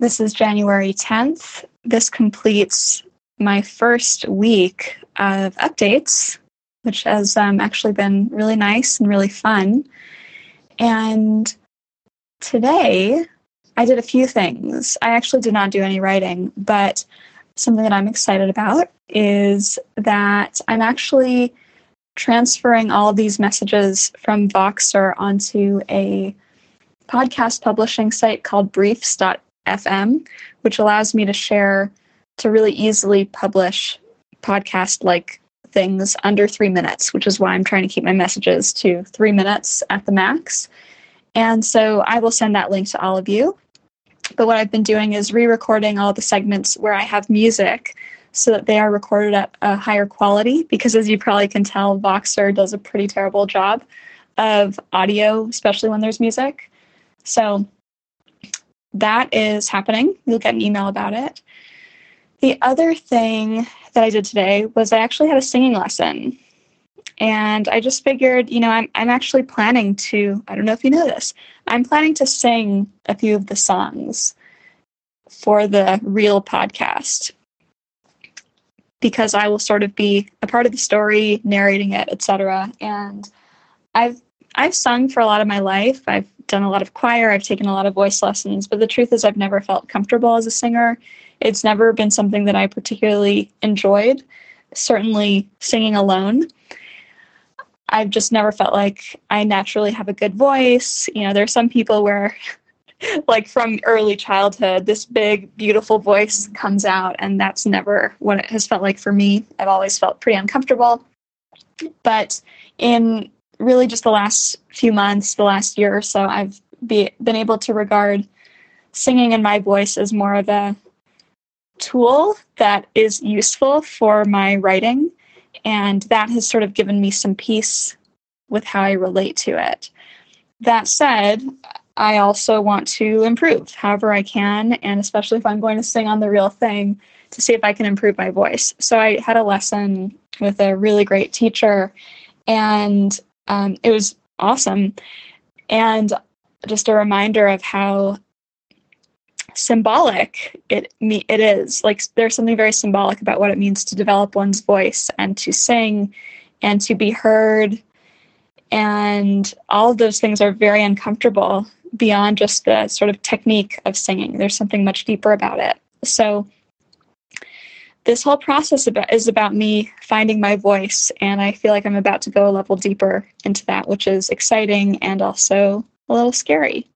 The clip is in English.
This is January 10th. This completes my first week of updates, which has um, actually been really nice and really fun. And today, I did a few things. I actually did not do any writing, but something that I'm excited about is that I'm actually transferring all of these messages from Voxer onto a podcast publishing site called briefs.fm, which allows me to share to really easily publish podcast like things under three minutes, which is why I'm trying to keep my messages to three minutes at the max. And so I will send that link to all of you. But what I've been doing is re recording all the segments where I have music so that they are recorded at a higher quality because as you probably can tell voxer does a pretty terrible job of audio especially when there's music so that is happening you'll get an email about it the other thing that i did today was i actually had a singing lesson and i just figured you know i'm, I'm actually planning to i don't know if you know this i'm planning to sing a few of the songs for the real podcast because I will sort of be a part of the story, narrating it, etc. And I've I've sung for a lot of my life. I've done a lot of choir, I've taken a lot of voice lessons, but the truth is I've never felt comfortable as a singer. It's never been something that I particularly enjoyed, certainly singing alone. I've just never felt like I naturally have a good voice. You know, there's some people where like from early childhood, this big, beautiful voice comes out, and that's never what it has felt like for me. I've always felt pretty uncomfortable. But in really just the last few months, the last year or so, I've be, been able to regard singing in my voice as more of a tool that is useful for my writing. And that has sort of given me some peace with how I relate to it. That said, I also want to improve however I can, and especially if I'm going to sing on the real thing, to see if I can improve my voice. So I had a lesson with a really great teacher, and um, it was awesome. And just a reminder of how symbolic it it is. Like there's something very symbolic about what it means to develop one's voice and to sing and to be heard. And all of those things are very uncomfortable beyond just the sort of technique of singing. There's something much deeper about it. So this whole process is about me finding my voice, and I feel like I'm about to go a level deeper into that, which is exciting and also a little scary.